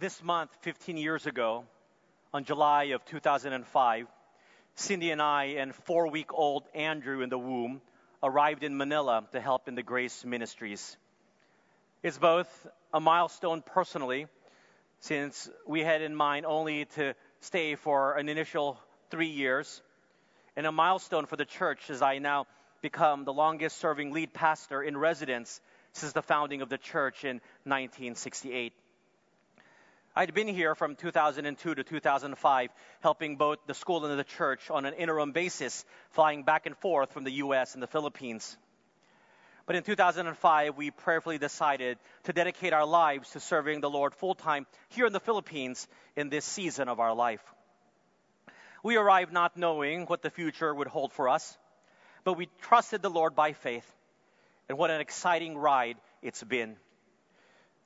This month, 15 years ago, on July of 2005, Cindy and I and four week old Andrew in the womb arrived in Manila to help in the Grace Ministries. It's both a milestone personally, since we had in mind only to stay for an initial three years, and a milestone for the church as I now become the longest serving lead pastor in residence since the founding of the church in 1968. I'd been here from 2002 to 2005, helping both the school and the church on an interim basis, flying back and forth from the U.S. and the Philippines. But in 2005, we prayerfully decided to dedicate our lives to serving the Lord full time here in the Philippines in this season of our life. We arrived not knowing what the future would hold for us, but we trusted the Lord by faith. And what an exciting ride it's been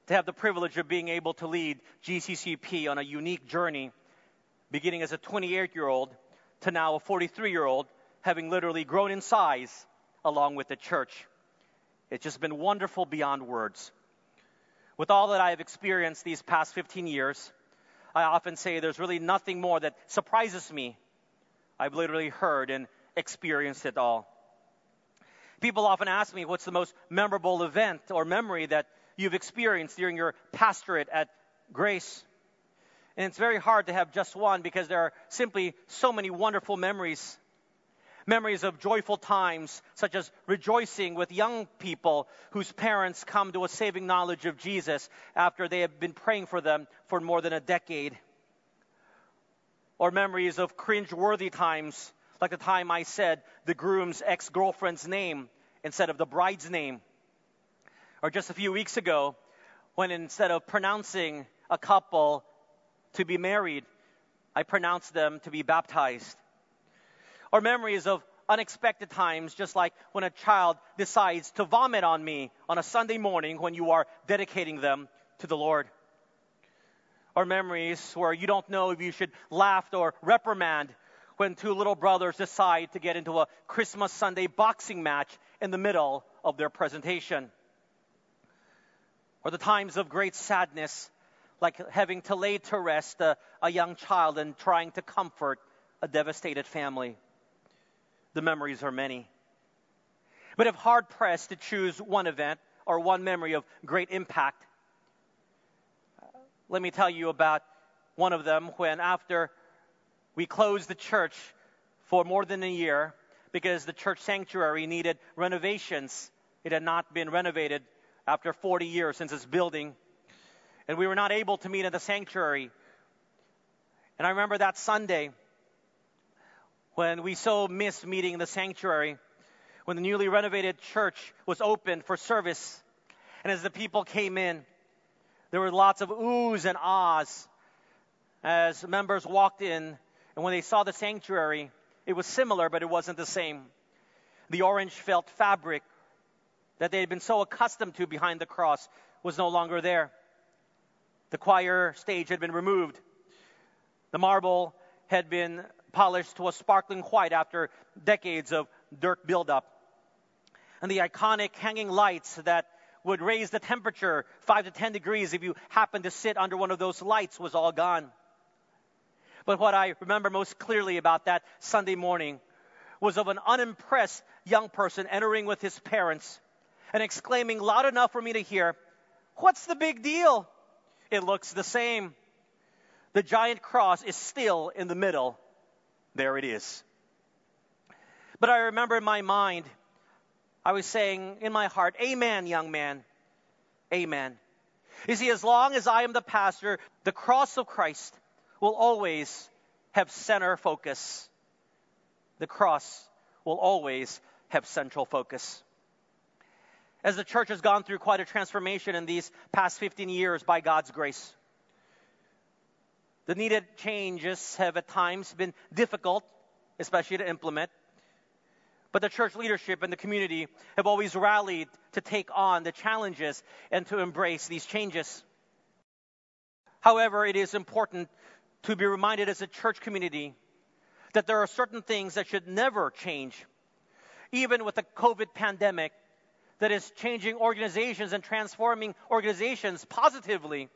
to have the privilege of being able to lead GCCP on a unique journey, beginning as a 28 year old to now a 43 year old, having literally grown in size along with the church. It's just been wonderful beyond words. With all that I have experienced these past 15 years, I often say there's really nothing more that surprises me. I've literally heard and experienced it all. People often ask me what's the most memorable event or memory that you've experienced during your pastorate at Grace. And it's very hard to have just one because there are simply so many wonderful memories. Memories of joyful times, such as rejoicing with young people whose parents come to a saving knowledge of Jesus after they have been praying for them for more than a decade. Or memories of cringe-worthy times, like the time I said the groom's ex girlfriend's name instead of the bride's name or just a few weeks ago, when instead of pronouncing a couple to be married, I pronounced them to be baptized. Or memories of unexpected times, just like when a child decides to vomit on me on a Sunday morning when you are dedicating them to the Lord. Or memories where you don't know if you should laugh or reprimand when two little brothers decide to get into a Christmas Sunday boxing match in the middle of their presentation or the times of great sadness, like having to lay to rest a, a young child and trying to comfort a devastated family. The memories are many. But if hard pressed to choose one event or one memory of great impact, let me tell you about one of them when, after we closed the church for more than a year because the church sanctuary needed renovations, it had not been renovated after 40 years since its building. And we were not able to meet in the sanctuary. And I remember that Sunday when we so missed meeting in the sanctuary, when the newly renovated church was open for service. And as the people came in, there were lots of oohs and ahs as members walked in. And when they saw the sanctuary, it was similar, but it wasn't the same. The orange felt fabric that they had been so accustomed to behind the cross was no longer there. The choir stage had been removed. The marble had been polished to a sparkling white after decades of dirt buildup. And the iconic hanging lights that would raise the temperature 5 to 10 degrees if you happened to sit under one of those lights was all gone. But what I remember most clearly about that Sunday morning was of an unimpressed young person entering with his parents and exclaiming loud enough for me to hear, What's the big deal? It looks the same. The giant cross is still in the middle. There it is. But I remember in my mind, I was saying in my heart, Amen, young man. Amen. You see, as long as I am the pastor, the cross of Christ will always have center focus. The cross will always have central focus as the church has gone through quite a transformation in these past 15 years by God's grace. The needed changes have at times been difficult, especially to implement. But the church leadership and the community have always rallied to take on the challenges and to embrace these changes. However, it is important to be reminded as a church community that there are certain things that should never change. Even with the COVID pandemic, that is changing organizations and transforming organizations positively.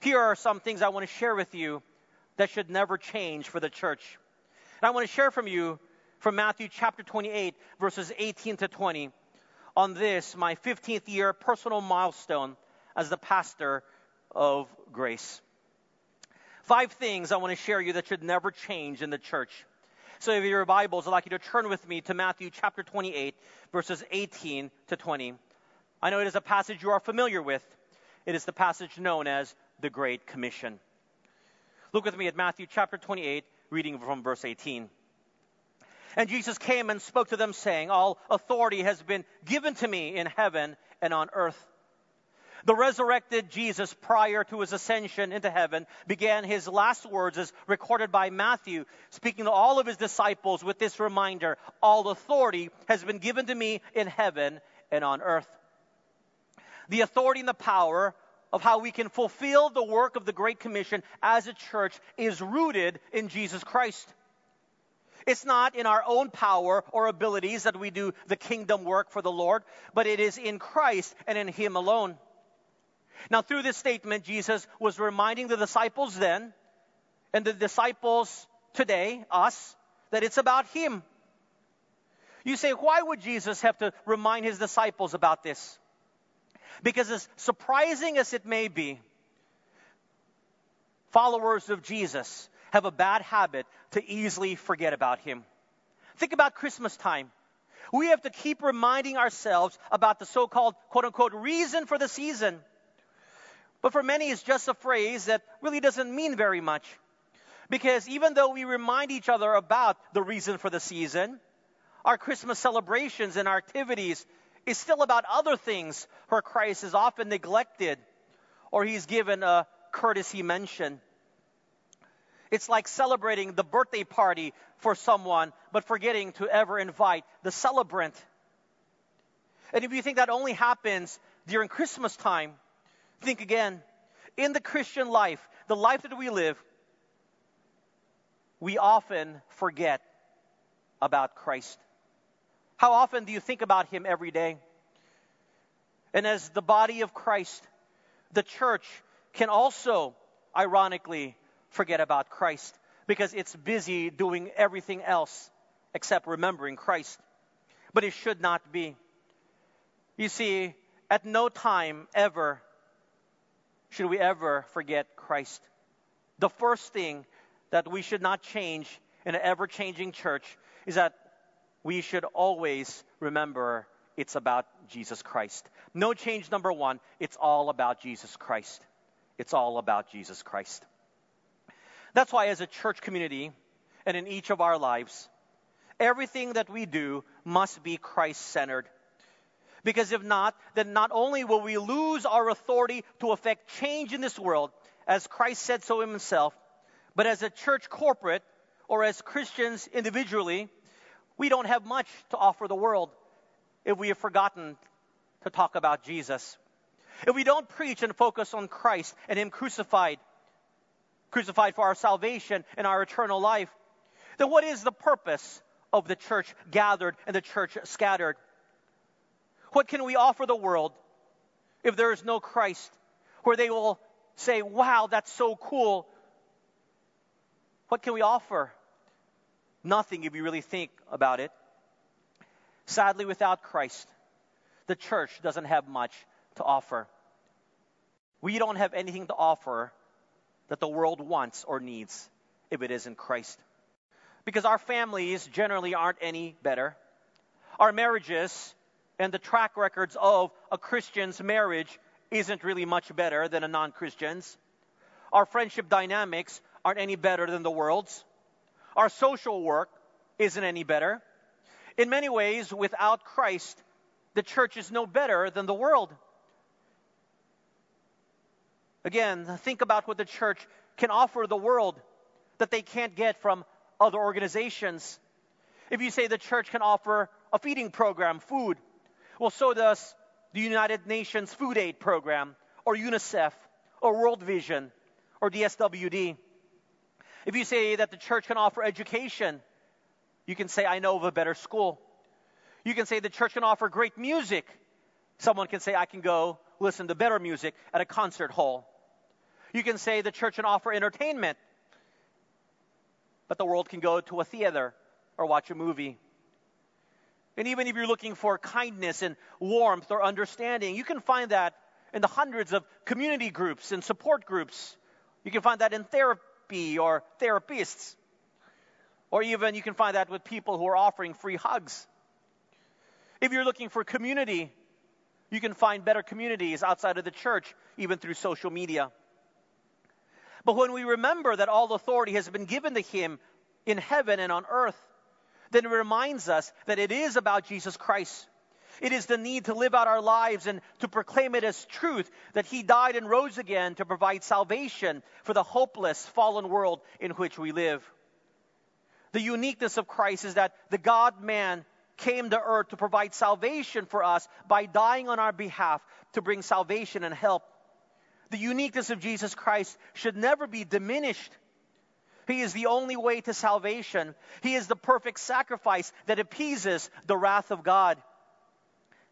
Here are some things I want to share with you that should never change for the church. And I want to share from you from Matthew chapter 28, verses 18 to 20, on this, my 15th year personal milestone as the pastor of Grace. Five things I want to share you that should never change in the church. So if your Bibles, I'd like you to turn with me to Matthew chapter 28, verses 18 to 20. I know it is a passage you are familiar with. It is the passage known as the Great Commission. Look with me at Matthew chapter 28, reading from verse 18. And Jesus came and spoke to them, saying, All authority has been given to me in heaven and on earth. The resurrected Jesus, prior to his ascension into heaven, began his last words as recorded by Matthew, speaking to all of his disciples with this reminder All authority has been given to me in heaven and on earth. The authority and the power of how we can fulfill the work of the Great Commission as a church is rooted in Jesus Christ. It's not in our own power or abilities that we do the kingdom work for the Lord, but it is in Christ and in Him alone. Now, through this statement, Jesus was reminding the disciples then, and the disciples today, us, that it's about Him. You say, why would Jesus have to remind His disciples about this? Because, as surprising as it may be, followers of Jesus have a bad habit to easily forget about Him. Think about Christmas time. We have to keep reminding ourselves about the so called quote unquote reason for the season. But for many, it's just a phrase that really doesn't mean very much. Because even though we remind each other about the reason for the season, our Christmas celebrations and our activities is still about other things where Christ is often neglected or he's given a courtesy mention. It's like celebrating the birthday party for someone, but forgetting to ever invite the celebrant. And if you think that only happens during Christmas time, Think again. In the Christian life, the life that we live, we often forget about Christ. How often do you think about Him every day? And as the body of Christ, the church can also, ironically, forget about Christ because it's busy doing everything else except remembering Christ. But it should not be. You see, at no time ever should we ever forget Christ. The first thing that we should not change in an ever changing church is that we should always remember it's about Jesus Christ. No change number one, it's all about Jesus Christ. It's all about Jesus Christ. That's why, as a church community and in each of our lives, everything that we do must be Christ centered. Because if not, then not only will we lose our authority to affect change in this world, as Christ said so himself, but as a church corporate or as Christians individually, we don't have much to offer the world if we have forgotten to talk about Jesus. If we don't preach and focus on Christ and Him crucified, crucified for our salvation and our eternal life, then what is the purpose of the church gathered and the church scattered? What can we offer the world if there is no Christ? Where they will say, wow, that's so cool. What can we offer? Nothing if you really think about it. Sadly, without Christ, the church doesn't have much to offer. We don't have anything to offer that the world wants or needs if it isn't Christ. Because our families generally aren't any better. Our marriages and the track records of a Christian's marriage isn't really much better than a non Christian's. Our friendship dynamics aren't any better than the world's. Our social work isn't any better. In many ways, without Christ, the church is no better than the world. Again, think about what the church can offer the world that they can't get from other organizations. If you say the church can offer a feeding program, food, well, so does the United Nations Food Aid Program, or UNICEF, or World Vision, or the SWD. If you say that the church can offer education, you can say, I know of a better school. You can say the church can offer great music. Someone can say, I can go listen to better music at a concert hall. You can say the church can offer entertainment, but the world can go to a theater or watch a movie. And even if you're looking for kindness and warmth or understanding, you can find that in the hundreds of community groups and support groups. You can find that in therapy or therapists. Or even you can find that with people who are offering free hugs. If you're looking for community, you can find better communities outside of the church, even through social media. But when we remember that all authority has been given to him in heaven and on earth, then it reminds us that it is about Jesus Christ. It is the need to live out our lives and to proclaim it as truth that He died and rose again to provide salvation for the hopeless, fallen world in which we live. The uniqueness of Christ is that the God man came to earth to provide salvation for us by dying on our behalf to bring salvation and help. The uniqueness of Jesus Christ should never be diminished. He is the only way to salvation. He is the perfect sacrifice that appeases the wrath of God.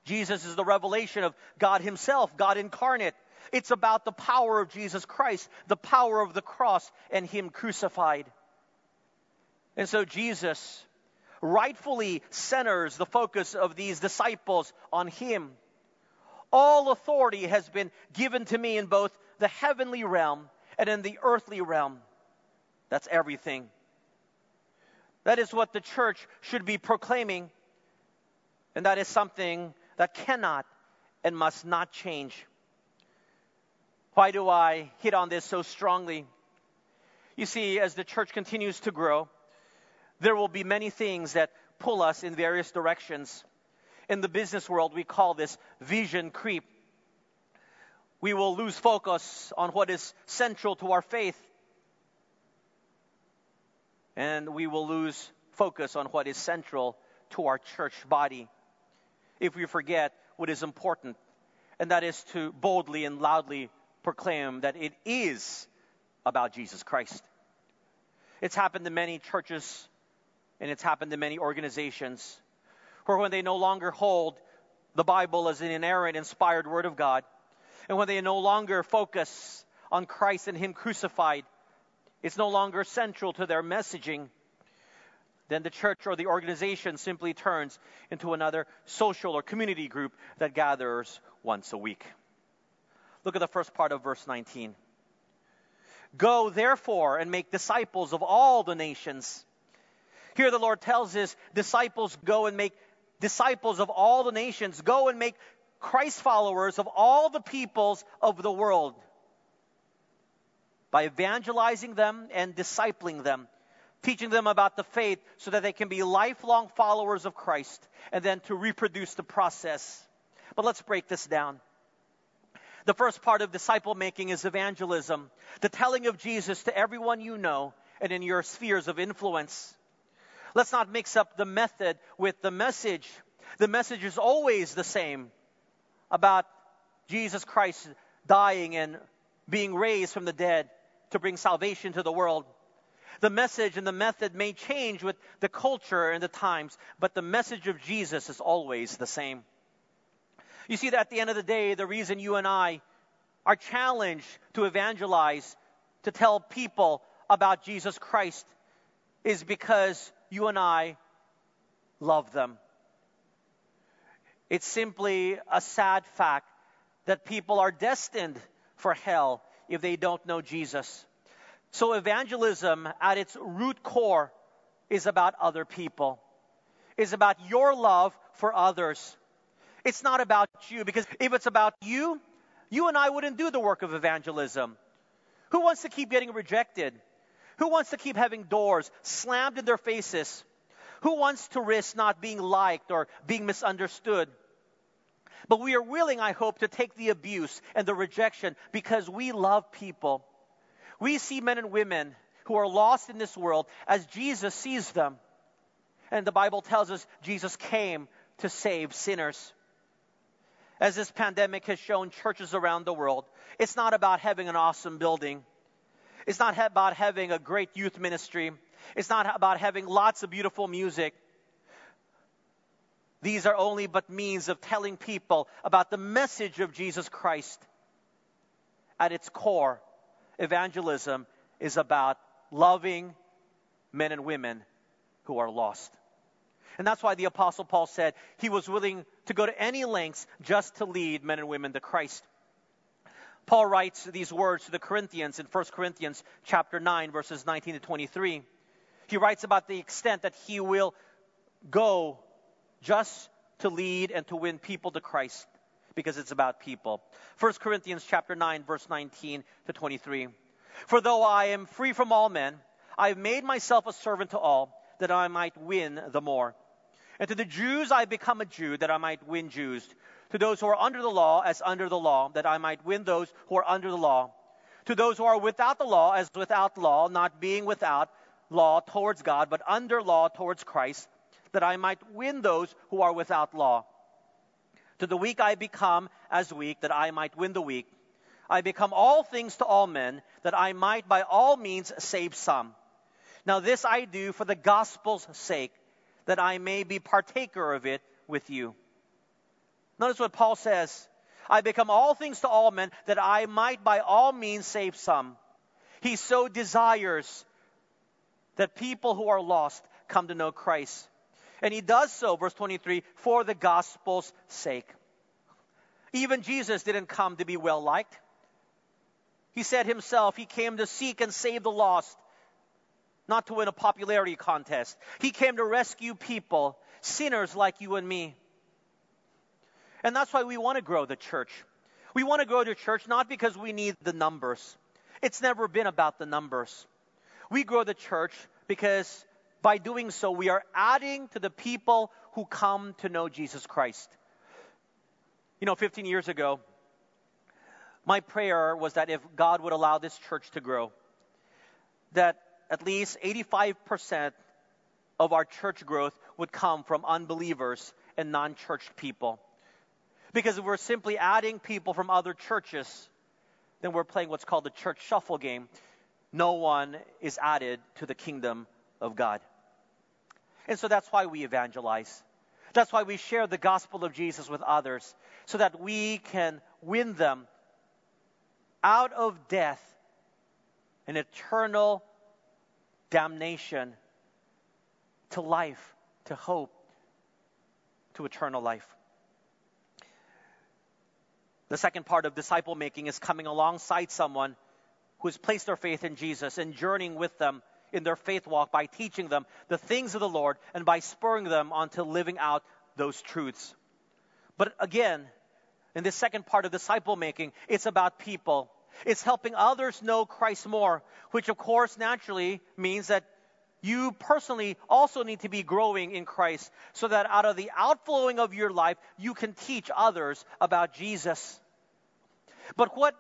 Jesus is the revelation of God Himself, God incarnate. It's about the power of Jesus Christ, the power of the cross, and Him crucified. And so Jesus rightfully centers the focus of these disciples on Him. All authority has been given to me in both the heavenly realm and in the earthly realm. That's everything. That is what the church should be proclaiming, and that is something that cannot and must not change. Why do I hit on this so strongly? You see, as the church continues to grow, there will be many things that pull us in various directions. In the business world, we call this vision creep. We will lose focus on what is central to our faith, and we will lose focus on what is central to our church body if we forget what is important, and that is to boldly and loudly proclaim that it is about Jesus Christ. It's happened to many churches and it's happened to many organizations where when they no longer hold the Bible as an inerrant, inspired Word of God, and when they no longer focus on Christ and Him crucified, it's no longer central to their messaging then the church or the organization simply turns into another social or community group that gathers once a week. Look at the first part of verse 19. Go therefore and make disciples of all the nations. Here the Lord tells his disciples, go and make disciples of all the nations. Go and make Christ followers of all the peoples of the world by evangelizing them and discipling them teaching them about the faith so that they can be lifelong followers of Christ and then to reproduce the process. But let's break this down. The first part of disciple making is evangelism, the telling of Jesus to everyone you know and in your spheres of influence. Let's not mix up the method with the message. The message is always the same about Jesus Christ dying and being raised from the dead to bring salvation to the world. The message and the method may change with the culture and the times, but the message of Jesus is always the same. You see, that at the end of the day, the reason you and I are challenged to evangelize, to tell people about Jesus Christ, is because you and I love them. It's simply a sad fact that people are destined for hell if they don't know Jesus. So, evangelism at its root core is about other people, is about your love for others. It's not about you, because if it's about you, you and I wouldn't do the work of evangelism. Who wants to keep getting rejected? Who wants to keep having doors slammed in their faces? Who wants to risk not being liked or being misunderstood? But we are willing, I hope, to take the abuse and the rejection because we love people. We see men and women who are lost in this world as Jesus sees them. And the Bible tells us Jesus came to save sinners. As this pandemic has shown churches around the world, it's not about having an awesome building. It's not about having a great youth ministry. It's not about having lots of beautiful music. These are only but means of telling people about the message of Jesus Christ. At its core, evangelism is about loving men and women who are lost. And that's why the Apostle Paul said he was willing to go to any lengths just to lead men and women to Christ. Paul writes these words to the Corinthians in 1 Corinthians chapter 9 verses 19 to 23. He writes about the extent that he will go just to lead and to win people to Christ because it's about people. 1 Corinthians chapter 9 verse 19 to 23. For though I am free from all men, I have made myself a servant to all that I might win the more. And to the Jews I become a Jew that I might win Jews. To those who are under the law as under the law that I might win those who are under the law. To those who are without the law as without law, not being without law towards God, but under law towards Christ, that I might win those who are without law. To the weak I become as weak, that I might win the weak. I become all things to all men, that I might by all means save some. Now this I do for the gospel's sake, that I may be partaker of it with you. Notice what Paul says. I become all things to all men, that I might by all means save some. He so desires that people who are lost come to know Christ. And he does so, verse 23, for the gospel's sake. Even Jesus didn't come to be well liked. He said himself, he came to seek and save the lost, not to win a popularity contest. He came to rescue people, sinners like you and me. And that's why we want to grow the church. We want to grow the church not because we need the numbers. It's never been about the numbers. We grow the church because by doing so, we are adding to the people who come to know Jesus Christ. You know, 15 years ago, my prayer was that if God would allow this church to grow, that at least 85% of our church growth would come from unbelievers and non church people. Because if we're simply adding people from other churches, then we're playing what's called the church shuffle game. No one is added to the kingdom of God. And so that's why we evangelize. That's why we share the gospel of Jesus with others, so that we can win them out of death and eternal damnation to life, to hope, to eternal life. The second part of disciple making is coming alongside someone who has placed their faith in Jesus and journeying with them in their faith walk by teaching them the things of the Lord and by spurring them onto living out those truths. But again, in this second part of disciple making, it's about people. It's helping others know Christ more, which of course naturally means that you personally also need to be growing in Christ so that out of the outflowing of your life, you can teach others about Jesus. But what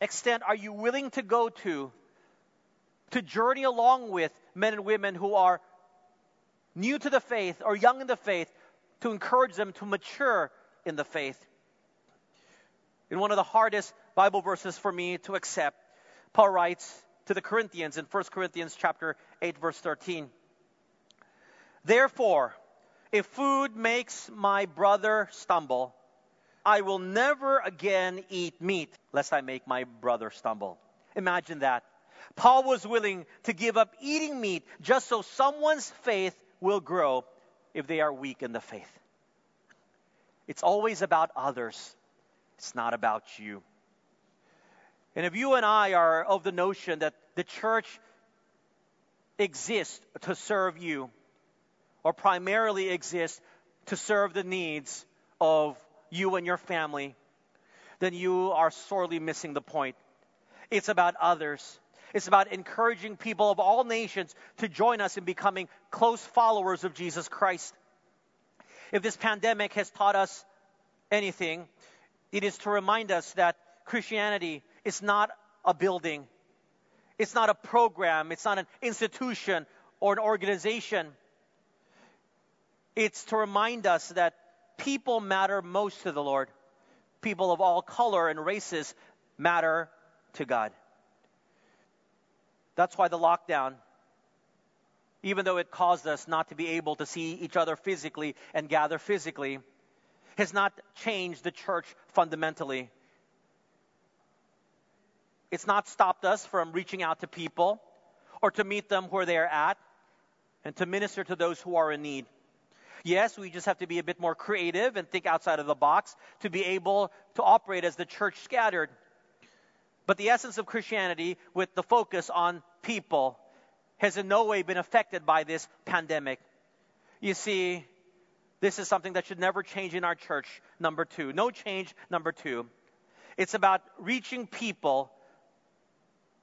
extent are you willing to go to to journey along with men and women who are new to the faith or young in the faith to encourage them to mature in the faith. In one of the hardest Bible verses for me to accept, Paul writes to the Corinthians in 1 Corinthians chapter 8 verse 13. Therefore, if food makes my brother stumble, I will never again eat meat lest I make my brother stumble. Imagine that. Paul was willing to give up eating meat just so someone's faith will grow if they are weak in the faith. It's always about others, it's not about you. And if you and I are of the notion that the church exists to serve you, or primarily exists to serve the needs of you and your family, then you are sorely missing the point. It's about others. It's about encouraging people of all nations to join us in becoming close followers of Jesus Christ. If this pandemic has taught us anything, it is to remind us that Christianity is not a building, it's not a program, it's not an institution or an organization. It's to remind us that people matter most to the Lord. People of all color and races matter to God. That's why the lockdown, even though it caused us not to be able to see each other physically and gather physically, has not changed the church fundamentally. It's not stopped us from reaching out to people or to meet them where they are at and to minister to those who are in need. Yes, we just have to be a bit more creative and think outside of the box to be able to operate as the church scattered. But the essence of Christianity, with the focus on people, has in no way been affected by this pandemic. You see, this is something that should never change in our church, number two. No change, number two. It's about reaching people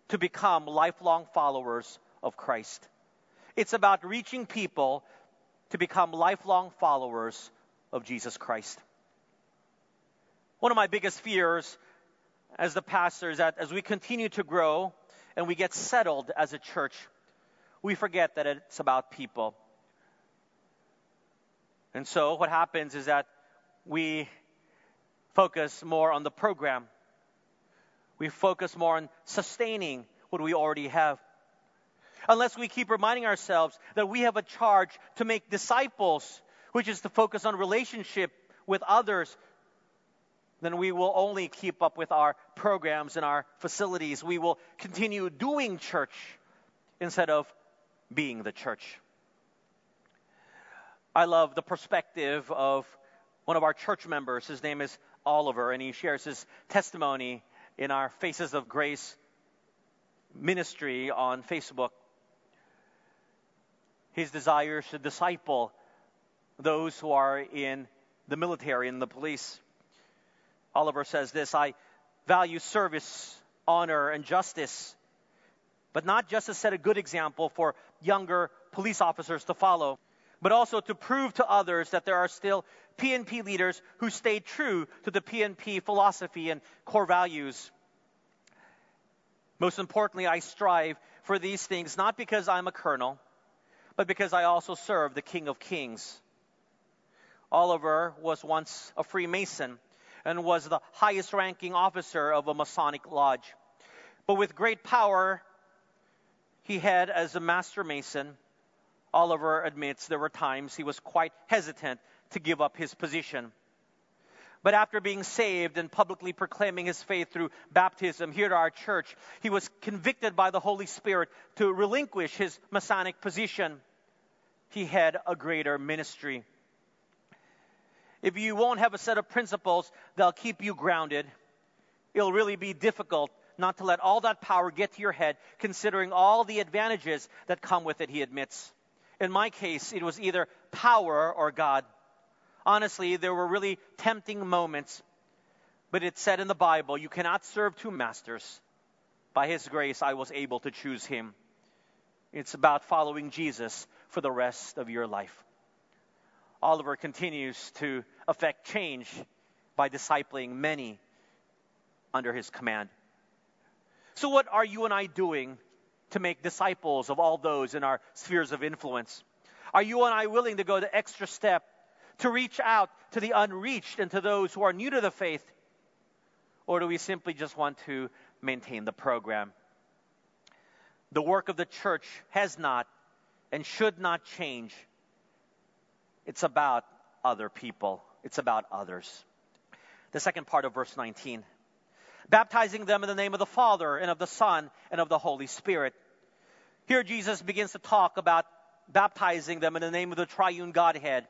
to become lifelong followers of Christ. It's about reaching people to become lifelong followers of Jesus Christ. One of my biggest fears as the pastors that as we continue to grow and we get settled as a church, we forget that it's about people. And so what happens is that we focus more on the program. We focus more on sustaining what we already have. Unless we keep reminding ourselves that we have a charge to make disciples, which is to focus on relationship with others, then we will only keep up with our programs and our facilities. We will continue doing church instead of being the church. I love the perspective of one of our church members. His name is Oliver, and he shares his testimony in our Faces of Grace ministry on Facebook. His desire to disciple those who are in the military and the police. Oliver says this I value service, honor, and justice, but not just to set a good example for younger police officers to follow but also to prove to others that there are still PNP leaders who stay true to the PNP philosophy and core values. Most importantly, I strive for these things not because I'm a colonel, but because I also serve the King of Kings. Oliver was once a Freemason and was the highest ranking officer of a Masonic lodge. But with great power, he had as a master mason Oliver admits there were times he was quite hesitant to give up his position. But after being saved and publicly proclaiming his faith through baptism here at our church, he was convicted by the Holy Spirit to relinquish his Masonic position. He had a greater ministry. If you won't have a set of principles that'll keep you grounded, it'll really be difficult not to let all that power get to your head, considering all the advantages that come with it, he admits. In my case, it was either power or God. Honestly, there were really tempting moments, but it said in the Bible, you cannot serve two masters. By His grace, I was able to choose Him. It's about following Jesus for the rest of your life. Oliver continues to affect change by discipling many under his command. So, what are you and I doing to make disciples of all those in our spheres of influence? Are you and I willing to go the extra step to reach out to the unreached and to those who are new to the faith? Or do we simply just want to maintain the program? The work of the church has not and should not change. It's about other people, it's about others. The second part of verse 19 baptizing them in the name of the Father and of the Son and of the Holy Spirit. Here Jesus begins to talk about baptizing them in the name of the triune Godhead.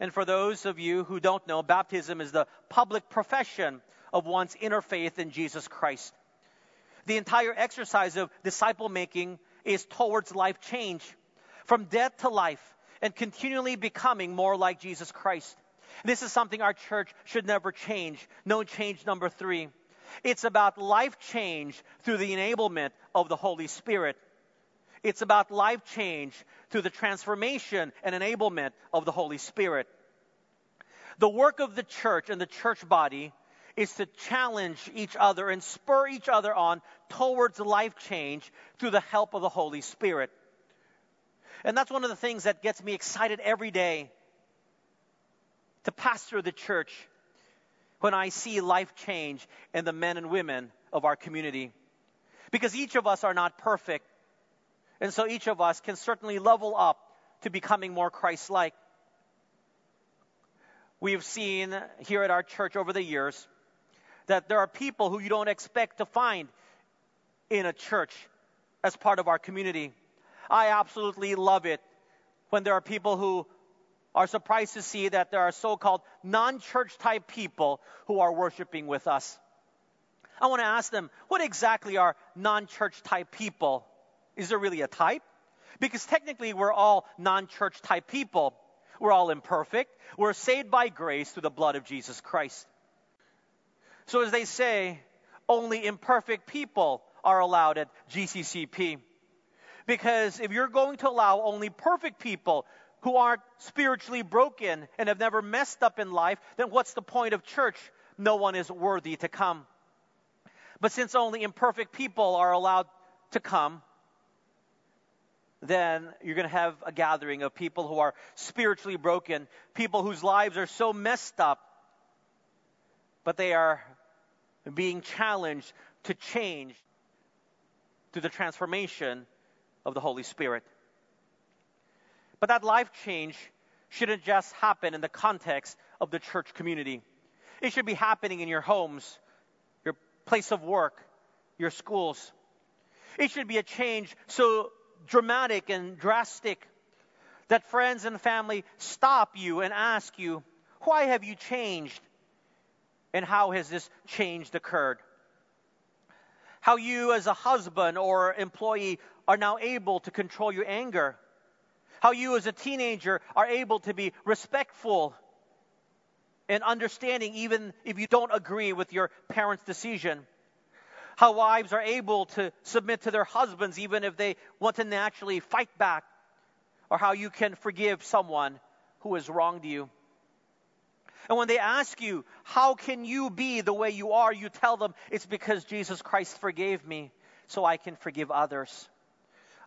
And for those of you who don't know, baptism is the public profession of one's inner faith in Jesus Christ. The entire exercise of disciple making is towards life change, from death to life, and continually becoming more like Jesus Christ. This is something our church should never change. No change number three. It's about life change through the enablement of the Holy Spirit. It's about life change through the transformation and enablement of the Holy Spirit. The work of the church and the church body is to challenge each other and spur each other on towards life change through the help of the Holy Spirit. And that's one of the things that gets me excited every day to pastor the church when I see life change in the men and women of our community. Because each of us are not perfect. And so each of us can certainly level up to becoming more Christ like. We have seen here at our church over the years that there are people who you don't expect to find in a church as part of our community. I absolutely love it when there are people who are surprised to see that there are so called non church type people who are worshiping with us. I want to ask them, what exactly are non church type people? Is there really a type? Because technically, we're all non church type people. We're all imperfect. We're saved by grace through the blood of Jesus Christ. So, as they say, only imperfect people are allowed at GCCP. Because if you're going to allow only perfect people who aren't spiritually broken and have never messed up in life, then what's the point of church? No one is worthy to come. But since only imperfect people are allowed to come, then you're going to have a gathering of people who are spiritually broken, people whose lives are so messed up, but they are being challenged to change through the transformation of the Holy Spirit. But that life change shouldn't just happen in the context of the church community. It should be happening in your homes, your place of work, your schools. It should be a change so dramatic and drastic that friends and family stop you and ask you, Why have you changed? And how has this change occurred? How you, as a husband or employee, are now able to control your anger. How you, as a teenager, are able to be respectful and understanding, even if you don't agree with your parents' decision how wives are able to submit to their husbands even if they want to naturally fight back, or how you can forgive someone who has wronged you. And when they ask you, How can you be the way you are? you tell them, It's because Jesus Christ forgave me, so I can forgive others.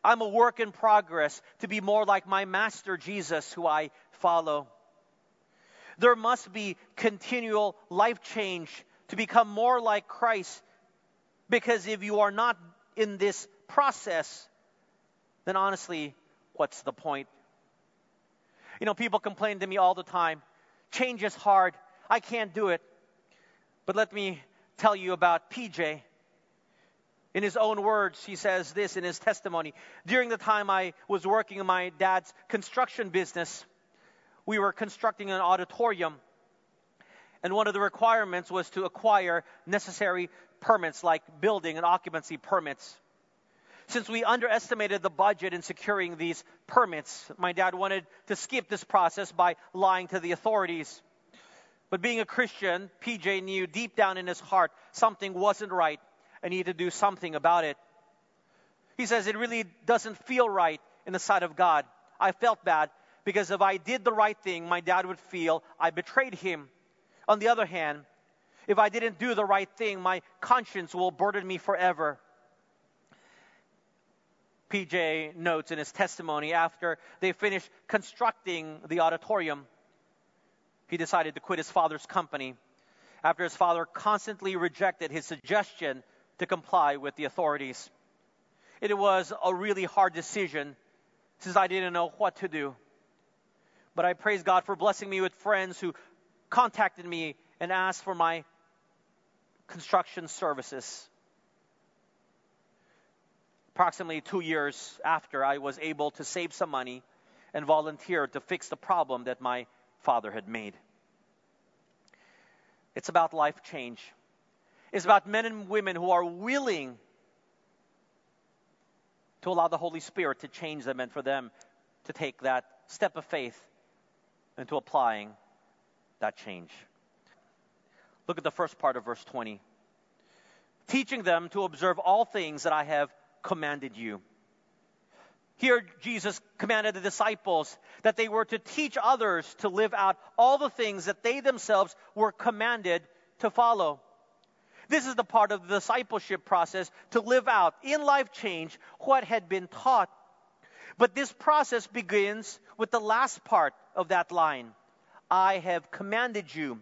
I'm a work in progress to be more like my Master Jesus, who I follow. There must be continual life change to become more like Christ because if you are not in this process, then honestly, what's the point? You know, people complain to me all the time change is hard. I can't do it. But let me tell you about PJ. In his own words, he says this in his testimony. During the time I was working in my dad's construction business, we were constructing an auditorium. And one of the requirements was to acquire necessary permits like building and occupancy permits. Since we underestimated the budget in securing these permits, my dad wanted to skip this process by lying to the authorities. But being a Christian, PJ knew deep down in his heart something wasn't right and he had to do something about it. He says, It really doesn't feel right in the sight of God. I felt bad because if I did the right thing, my dad would feel I betrayed him. On the other hand, if I didn't do the right thing, my conscience will burden me forever. PJ notes in his testimony after they finished constructing the auditorium, he decided to quit his father's company after his father constantly rejected his suggestion to comply with the authorities. It was a really hard decision since I didn't know what to do. But I praise God for blessing me with friends who contacted me and asked for my construction services. Approximately two years after, I was able to save some money and volunteer to fix the problem that my father had made. It's about life change. It's about men and women who are willing to allow the Holy Spirit to change them and for them to take that step of faith into applying that change. Look at the first part of verse 20. Teaching them to observe all things that I have commanded you. Here, Jesus commanded the disciples that they were to teach others to live out all the things that they themselves were commanded to follow. This is the part of the discipleship process to live out in life change what had been taught. But this process begins with the last part of that line I have commanded you.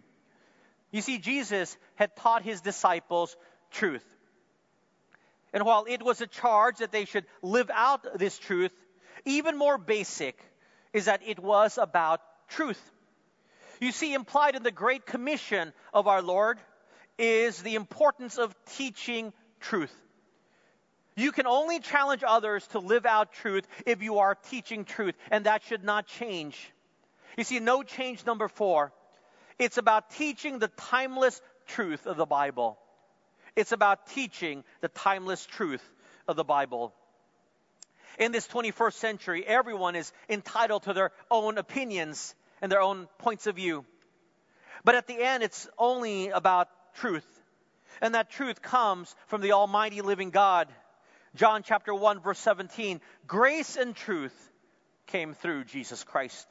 You see, Jesus had taught his disciples truth. And while it was a charge that they should live out this truth, even more basic is that it was about truth. You see, implied in the Great Commission of our Lord is the importance of teaching truth. You can only challenge others to live out truth if you are teaching truth, and that should not change. You see, no change number four. It's about teaching the timeless truth of the Bible. It's about teaching the timeless truth of the Bible. In this 21st century, everyone is entitled to their own opinions and their own points of view. But at the end, it's only about truth. And that truth comes from the Almighty living God. John chapter 1, verse 17 grace and truth came through Jesus Christ.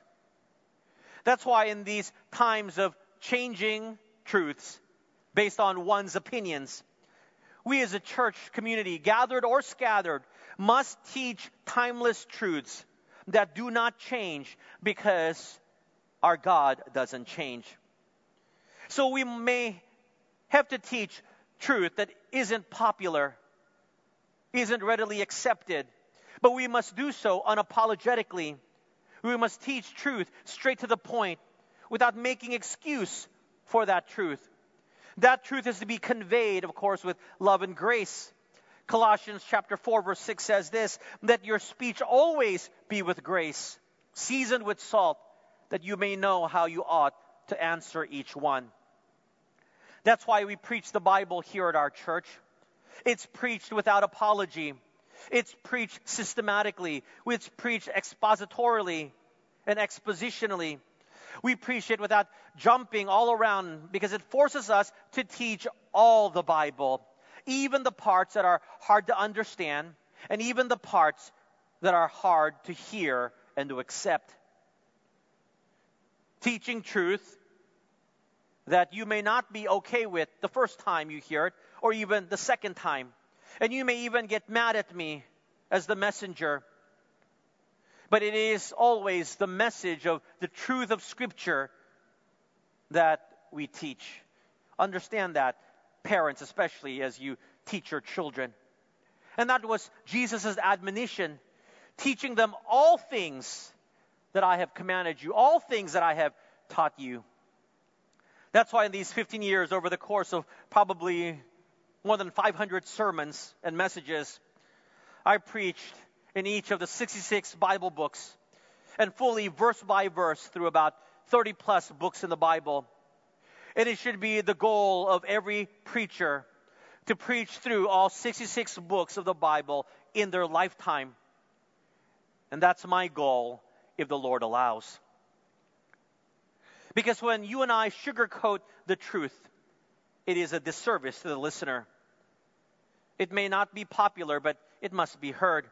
That's why, in these times of changing truths based on one's opinions, we as a church community, gathered or scattered, must teach timeless truths that do not change because our God doesn't change. So we may have to teach truth that isn't popular, isn't readily accepted, but we must do so unapologetically. We must teach truth straight to the point without making excuse for that truth. That truth is to be conveyed, of course, with love and grace. Colossians chapter 4 verse 6 says this, that your speech always be with grace, seasoned with salt, that you may know how you ought to answer each one. That's why we preach the Bible here at our church. It's preached without apology. It's preached systematically. It's preached expositorily and expositionally. We preach it without jumping all around because it forces us to teach all the Bible, even the parts that are hard to understand, and even the parts that are hard to hear and to accept. Teaching truth that you may not be okay with the first time you hear it, or even the second time. And you may even get mad at me as the messenger but it is always the message of the truth of Scripture that we teach. Understand that, parents, especially as you teach your children. And that was Jesus' admonition, teaching them all things that I have commanded you, all things that I have taught you. That's why in these 15 years, over the course of probably more than 500 sermons and messages, I preached in each of the 66 Bible books and fully verse by verse through about 30 plus books in the Bible. And it should be the goal of every preacher to preach through all 66 books of the Bible in their lifetime. And that's my goal if the Lord allows. Because when you and I sugarcoat the truth, it is a disservice to the listener. It may not be popular, but it must be heard.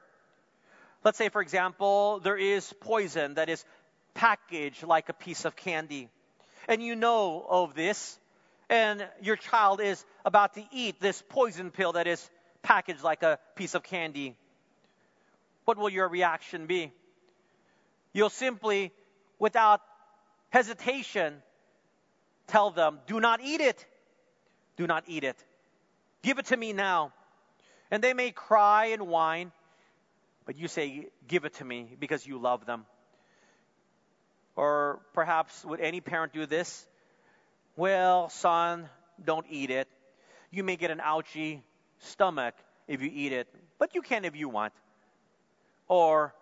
Let's say, for example, there is poison that is packaged like a piece of candy. And you know of this, and your child is about to eat this poison pill that is packaged like a piece of candy. What will your reaction be? You'll simply, without hesitation, tell them, Do not eat it. Do not eat it. Give it to me now. And they may cry and whine but you say, Give it to me because you love them. Or perhaps would any parent do this? Well, son, don't eat it. You may get an ouchy stomach if you eat it, but you can if you want. Or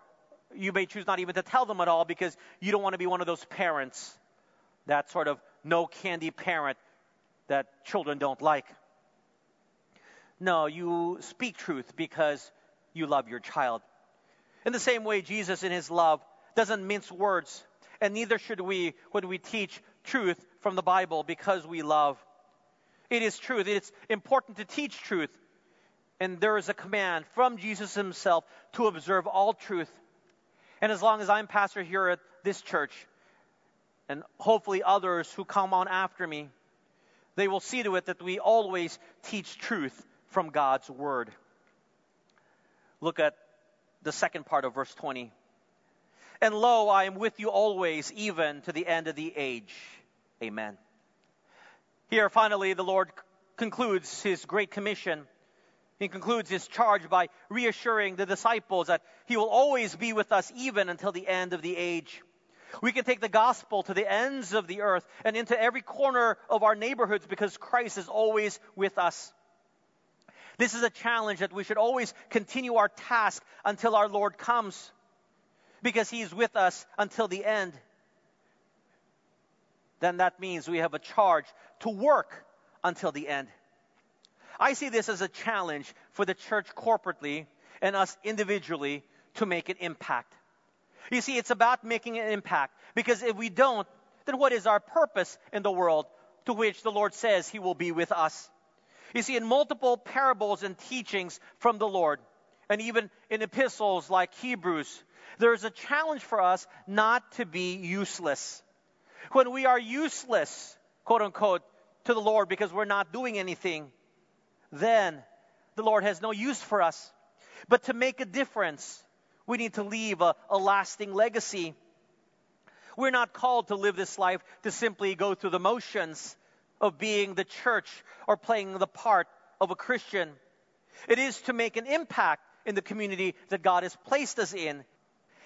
you may choose not even to tell them at all because you don't want to be one of those parents, that sort of no candy parent that children don't like. No, you speak truth because you love your child. In the same way, Jesus, in his love, doesn't mince words, and neither should we when we teach truth from the Bible because we love. It is truth. It's important to teach truth. And there is a command from Jesus himself to observe all truth. And as long as I'm pastor here at this church, and hopefully others who come on after me, they will see to it that we always teach truth from God's word. Look at the second part of verse 20. And lo, I am with you always, even to the end of the age. Amen. Here, finally, the Lord concludes his great commission. He concludes his charge by reassuring the disciples that he will always be with us even until the end of the age. We can take the gospel to the ends of the earth and into every corner of our neighborhoods because Christ is always with us. This is a challenge that we should always continue our task until our Lord comes because He is with us until the end. Then that means we have a charge to work until the end. I see this as a challenge for the church corporately and us individually to make an impact. You see, it's about making an impact because if we don't, then what is our purpose in the world to which the Lord says He will be with us? You see, in multiple parables and teachings from the Lord, and even in epistles like Hebrews, there is a challenge for us not to be useless. When we are useless, quote unquote, to the Lord because we're not doing anything, then the Lord has no use for us. But to make a difference, we need to leave a, a lasting legacy. We're not called to live this life to simply go through the motions of being the church or playing the part of a Christian. It is to make an impact in the community that God has placed us in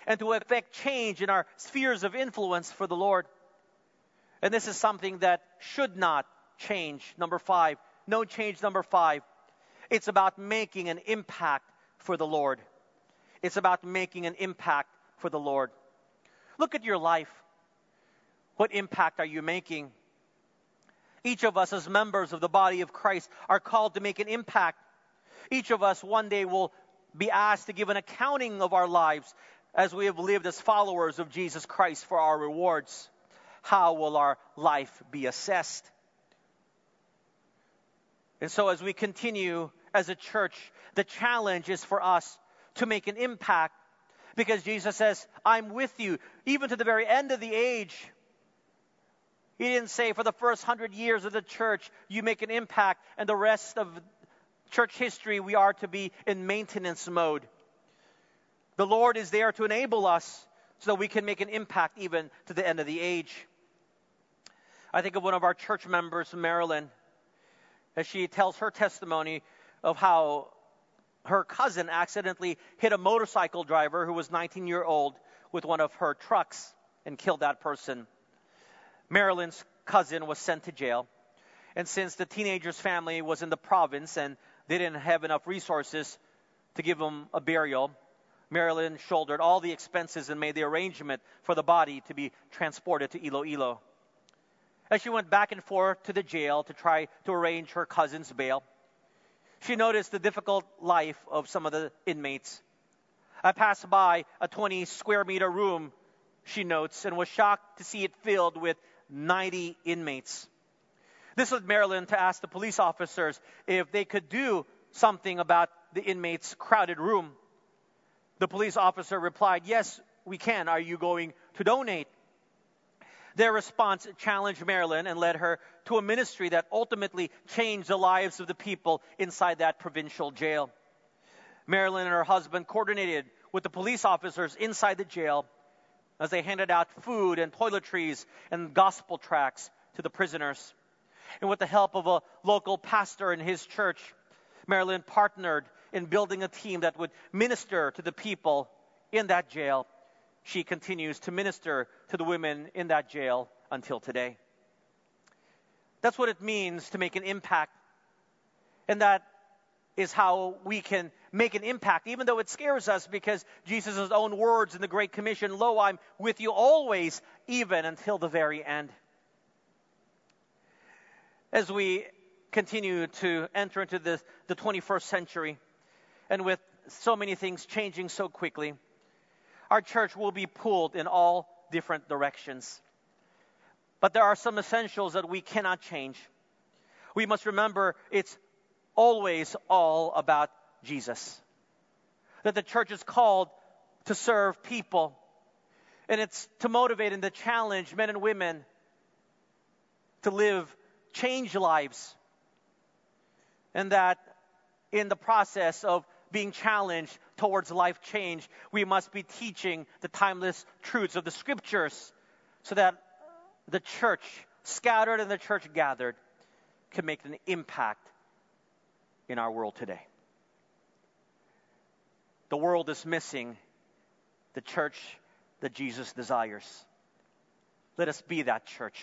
and to effect change in our spheres of influence for the Lord. And this is something that should not change. Number five, no change. Number five, it's about making an impact for the Lord. It's about making an impact for the Lord. Look at your life. What impact are you making? Each of us, as members of the body of Christ, are called to make an impact. Each of us one day will be asked to give an accounting of our lives as we have lived as followers of Jesus Christ for our rewards. How will our life be assessed? And so, as we continue as a church, the challenge is for us to make an impact because Jesus says, I'm with you even to the very end of the age. He didn't say for the first hundred years of the church, you make an impact, and the rest of church history, we are to be in maintenance mode. The Lord is there to enable us so that we can make an impact even to the end of the age. I think of one of our church members from Marilyn as she tells her testimony of how her cousin accidentally hit a motorcycle driver who was 19 year old with one of her trucks and killed that person. Marilyn's cousin was sent to jail. And since the teenager's family was in the province and they didn't have enough resources to give him a burial, Marilyn shouldered all the expenses and made the arrangement for the body to be transported to Iloilo. As she went back and forth to the jail to try to arrange her cousin's bail, she noticed the difficult life of some of the inmates. I passed by a 20 square meter room, she notes, and was shocked to see it filled with 90 inmates. This led Marilyn to ask the police officers if they could do something about the inmates' crowded room. The police officer replied, Yes, we can. Are you going to donate? Their response challenged Marilyn and led her to a ministry that ultimately changed the lives of the people inside that provincial jail. Marilyn and her husband coordinated with the police officers inside the jail as they handed out food and toiletries and gospel tracts to the prisoners. And with the help of a local pastor in his church, Marilyn partnered in building a team that would minister to the people in that jail she continues to minister to the women in that jail until today. That's what it means to make an impact. And that is how we can make an impact, even though it scares us because Jesus' own words in the Great Commission, Lo, I'm with you always, even until the very end. As we continue to enter into the, the 21st century, and with so many things changing so quickly, our church will be pulled in all different directions. But there are some essentials that we cannot change. We must remember it's always all about Jesus. That the church is called to serve people. And it's to motivate and to challenge men and women to live change lives. And that in the process of being challenged towards life change, we must be teaching the timeless truths of the scriptures so that the church scattered and the church gathered can make an impact in our world today. The world is missing the church that Jesus desires. Let us be that church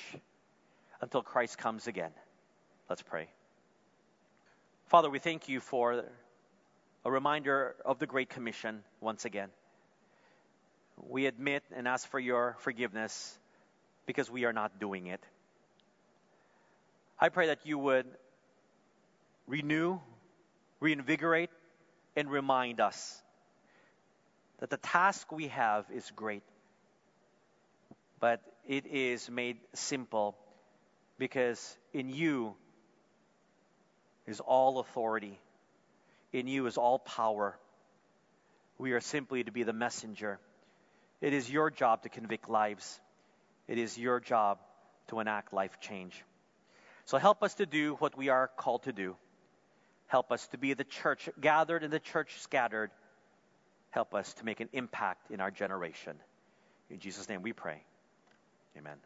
until Christ comes again. Let's pray. Father, we thank you for a reminder of the Great Commission once again. We admit and ask for your forgiveness because we are not doing it. I pray that you would renew, reinvigorate, and remind us that the task we have is great, but it is made simple because in you is all authority, in you is all power. We are simply to be the messenger. It is your job to convict lives. It is your job to enact life change. So help us to do what we are called to do. Help us to be the church gathered and the church scattered. Help us to make an impact in our generation. In Jesus' name we pray. Amen.